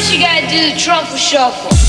First you gotta do the truffle shuffle.